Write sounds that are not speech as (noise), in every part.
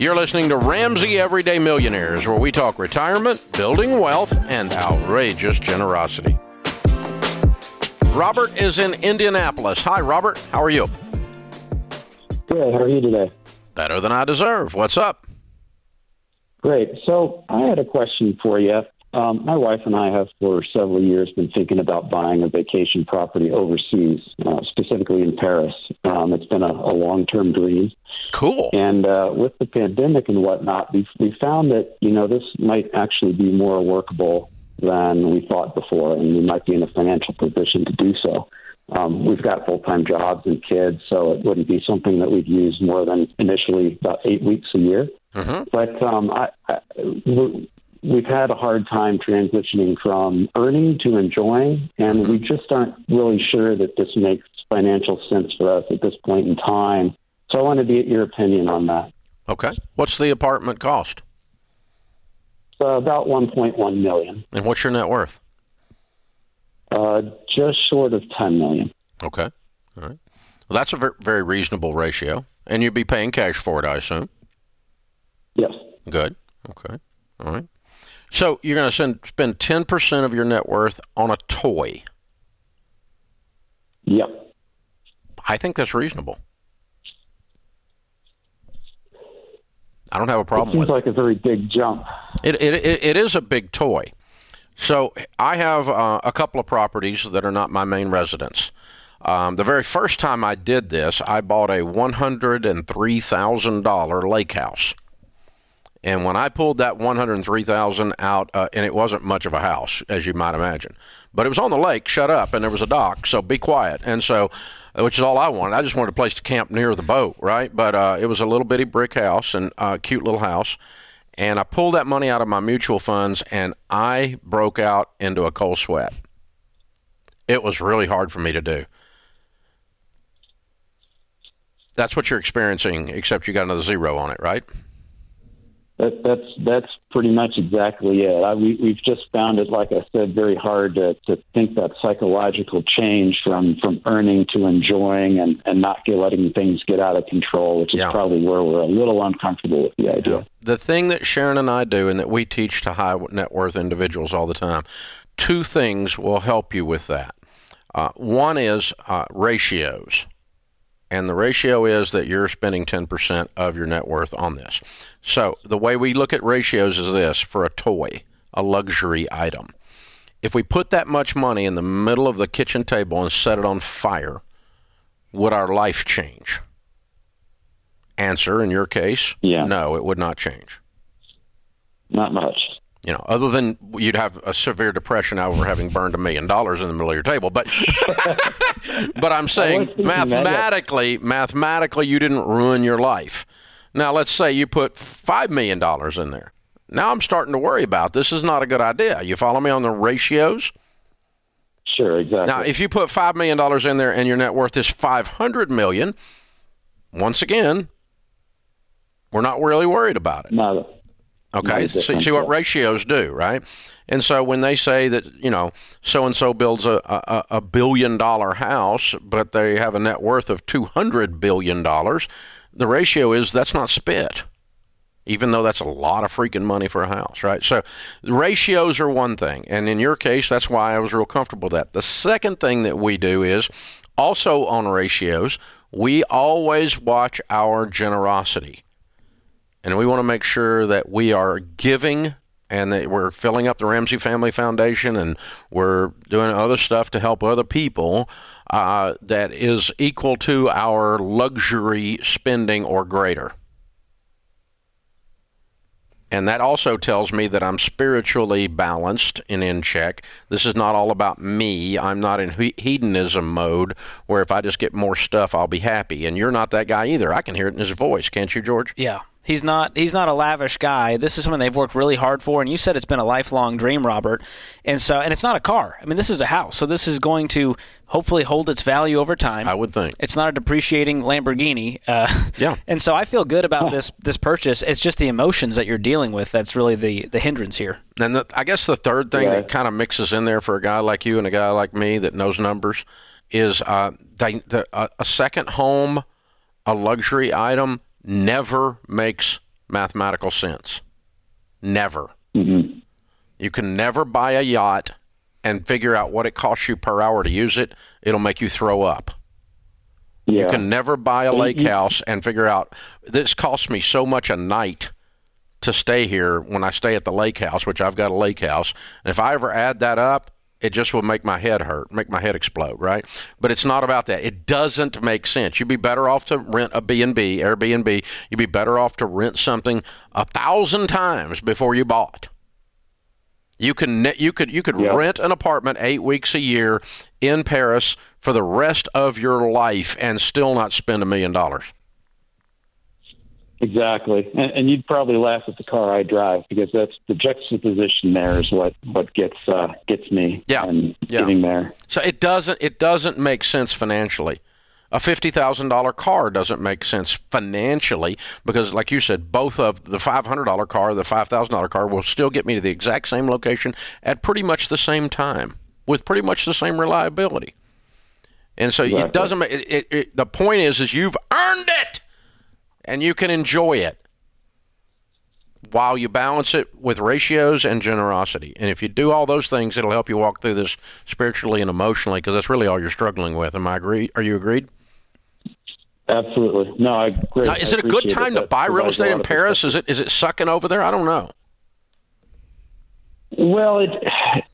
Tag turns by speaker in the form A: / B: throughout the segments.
A: You're listening to Ramsey Everyday Millionaires, where we talk retirement, building wealth, and outrageous generosity. Robert is in Indianapolis. Hi, Robert. How are you?
B: Good. How are you today?
A: Better than I deserve. What's up?
B: Great. So I had a question for you. Um, my wife and I have for several years been thinking about buying a vacation property overseas, uh, specifically in Paris. Um, it's been a, a long term dream.
A: Cool.
B: And uh, with the pandemic and whatnot, we we found that you know this might actually be more workable than we thought before, and we might be in a financial position to do so. Um, we've got full time jobs and kids, so it wouldn't be something that we'd use more than initially about eight weeks a year.
A: Mm-hmm.
B: But um, I, I, we've had a hard time transitioning from earning to enjoying, and we just aren't really sure that this makes financial sense for us at this point in time. So I wanted to get your opinion on that.
A: Okay. What's the apartment cost?
B: So about 1.1 million.
A: And what's your net worth?
B: Uh, just short of 10 million.
A: Okay. All right. Well, that's a ver- very reasonable ratio. And you'd be paying cash for it, I assume.
B: Yes.
A: Good. Okay. All right. So you're going to send, spend 10% of your net worth on a toy.
B: Yep.
A: I think that's reasonable. I don't have a problem
B: Seems
A: with
B: like a very big jump.
A: it. It, it, it is a big toy. So I have uh, a couple of properties that are not my main residence. Um, the very first time I did this, I bought a $103,000 lake house. And when I pulled that 103,000 out, uh, and it wasn't much of a house, as you might imagine, but it was on the lake, shut up, and there was a dock, so be quiet. And so, which is all I wanted. I just wanted a place to camp near the boat, right? But uh, it was a little bitty brick house and a uh, cute little house. And I pulled that money out of my mutual funds, and I broke out into a cold sweat. It was really hard for me to do. That's what you're experiencing, except you got another zero on it, right?
B: That, that's that's pretty much exactly it. I, we, we've just found it, like I said, very hard to, to think that psychological change from, from earning to enjoying and, and not get, letting things get out of control, which is
A: Yeah.
B: probably where we're a little uncomfortable with the idea.
A: The thing that Sharon and I do, and that we teach to high net worth individuals all the time, two things will help you with that. Uh, one is uh, ratios. And the ratio is that you're spending 10% of your net worth on this. So the way we look at ratios is this for a toy, a luxury item. If we put that much money in the middle of the kitchen table and set it on fire, would our life change? Answer in your case,
B: Yeah.
A: no, it would not change.
B: Not much.
A: You know, other than you'd have a severe depression over having burned a million dollars in the middle of your table, but (laughs) but I'm saying
B: thinking that, yeah.
A: mathematically, mathematically, you didn't ruin your life. Now, let's say you put five million dollars in there. Now I'm starting to worry about this. Is not a good idea. You follow me on the ratios?
B: Sure, exactly.
A: Now, if you put five million dollars in there and your net worth is five hundred million, once again, we're not really worried about it.
B: not,
A: Okay, see, see what ratios do, right? And so when they say that you know so and so builds a, a a billion dollar house, but they have a net worth of two hundred billion dollars, the ratio is that's not spit, even though that's a lot of freaking money for a house, right? So the ratios are one thing, and in your case, that's why I was real comfortable with that. The second thing that we do is also on ratios, we always watch our generosity and we want to make sure that we are giving and that we're filling up the Ramsey Family Foundation and we're doing other stuff to help other people uh, that is equal to our luxury spending or greater. And that also tells me that I'm spiritually balanced and in check. This is not all about me. I'm not in he- hedonism mode where if I just get more stuff, I'll be happy. And you're not that guy either. I can hear it in his voice, can't you, George?
C: Yeah. He's not he's not a lavish guy. This is something they've worked really hard for and you said it's been a lifelong dream, Robert. And so and it's not a car. I mean, this is a house. So this is going to hopefully hold its value over time.
A: I would think.
C: It's not a depreciating Lamborghini. Uh, (laughs)
A: Yeah.
C: And so I feel good about this this purchase. It's just the emotions that you're dealing with that's really the the hindrance here.
A: And the, I guess the third thing
B: Yeah.
A: that kind of mixes in there for a guy like you and a guy like me that knows numbers is uh, they, the, a, a second home, a luxury item, never makes mathematical sense. Never.
B: Mm-hmm.
A: You can never buy a yacht and figure out what it costs you per hour to use it. It'll make you throw up.
B: Yeah.
A: You can never buy a lake house and figure out this costs me so much a night to stay here when I stay at the lake house, which I've got a lake house. And if I ever add that up, it just will make my head hurt, make my head explode, right? But it's not about that. It doesn't make sense. You'd be better off to rent a B&B, Airbnb. You'd be better off to rent something a thousand times before you bought. You can you could you could
B: Yeah.
A: rent an apartment 8 weeks a year in Paris for the rest of your life and still not spend a million dollars.
B: Exactly, and, and you'd probably laugh at the car I drive because that's the juxtaposition. There is what what gets uh, gets me.
A: Yeah,
B: and
A: yeah.
B: getting there.
A: So it doesn't it doesn't make sense financially. A fifty thousand dollar car doesn't make sense financially because, like you said, both of the five hundred dollar car, the five thousand dollar car, will still get me to the exact same location at pretty much the same time with pretty much the same reliability. And so it doesn't make it, it, it. The point is, is you've earned it, and you can enjoy it while you balance it with ratios and generosity. And if you do all those things, it'll help you walk through this spiritually and emotionally because that's really all you're struggling with. Am I agreed? Are you agreed?
B: Absolutely. No, I agree.
A: Now, is
B: I
A: it a good time to buy real estate in Paris? Is it is it sucking over there? I don't know.
B: Well, it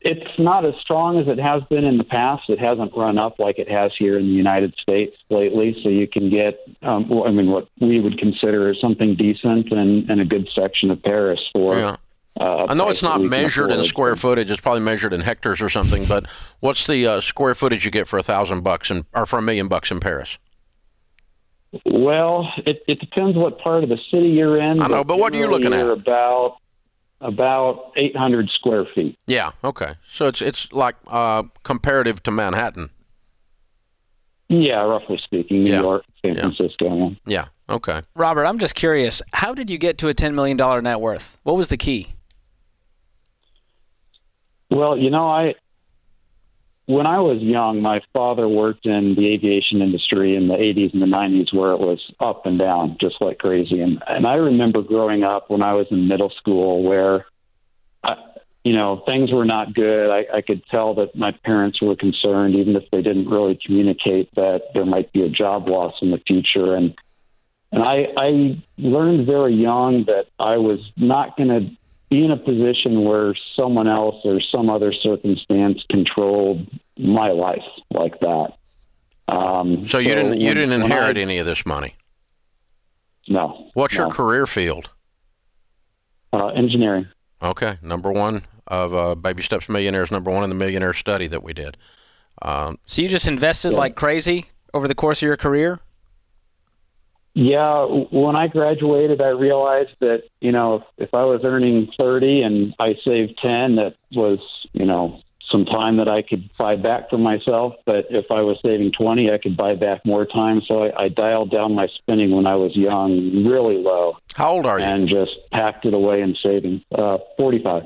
B: it's not as strong as it has been in the past. It hasn't run up like it has here in the United States lately. So you can get, um, well, I mean, what we would consider something decent and, and a good section of Paris for.
A: Yeah.
B: Uh,
A: I know it's not measured in square footage. It's probably measured in hectares or something. But what's the uh, square footage you get for a thousand bucks and or for a million bucks in Paris?
B: Well, it, it depends what part of the city you're in.
A: I know, but what are you looking at?
B: About about 800 square feet.
A: Yeah. Okay. So it's it's like uh, comparative to Manhattan.
B: Yeah, roughly speaking, New
A: Yeah.
B: York, San
A: Yeah.
B: Francisco. yeah.
A: Yeah. Okay.
C: Robert, I'm just curious. How did you get to a $10 million net worth? What was the key?
B: Well, you know, I when I was young, my father worked in the aviation industry in the 80s and the 90s, where it was up and down just like crazy. And and I remember growing up when I was in middle school, where, I, you know, things were not good. I, I could tell that my parents were concerned, even if they didn't really communicate that there might be a job loss in the future. And and I, I learned very young that I was not going to in a position where someone else or some other circumstance controlled my life like that. Um,
A: So you didn't you
B: when-
A: didn't inherit
B: I-
A: any of this money.
B: No.
A: What's your career field?
B: uh, engineering?
A: Okay, number one of uh, Baby Steps Millionaires, number one in the Millionaire Study that we did. Um,
C: So you just invested
B: Yeah.
C: like crazy over the course of your career?
B: Yeah, when I graduated, I realized that you know if, if I was earning thirty and I saved ten, that was you know some time that I could buy back for myself. But if I was saving twenty, I could buy back more time. So I, I dialed down my spending when I was young, really low,
A: how old are you?
B: and just packed it away in savings. Uh, Forty-five.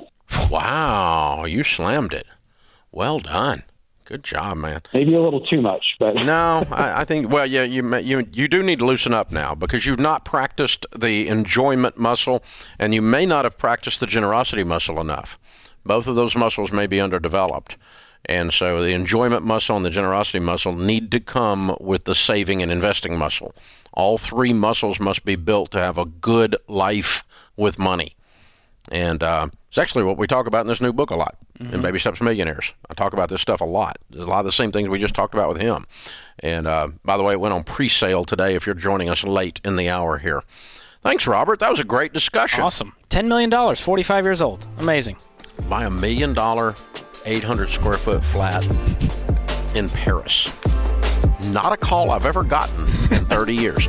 A: Wow, you slammed it. Well done. Good job, man.
B: Maybe a little too much, but
A: No, (laughs) I, I think. Well, yeah, you you you do need to loosen up now because you've not practiced the enjoyment muscle, and you may not have practiced the generosity muscle enough. Both of those muscles may be underdeveloped, and so the enjoyment muscle and the generosity muscle need to come with the saving and investing muscle. All three muscles must be built to have a good life with money. And uh, it's actually what we talk about in this new book a lot in Baby Steps Millionaires. I talk about this stuff a lot. There's a lot of the same things we just talked about with him. And uh, by the way, it went on pre sale today if you're joining us late in the hour here. Thanks, Robert. That was a great discussion.
C: Awesome. $10 million, 45 years old. Amazing.
A: Buy a million dollar, 800 square foot flat in Paris. Not a call I've ever gotten in 30 years.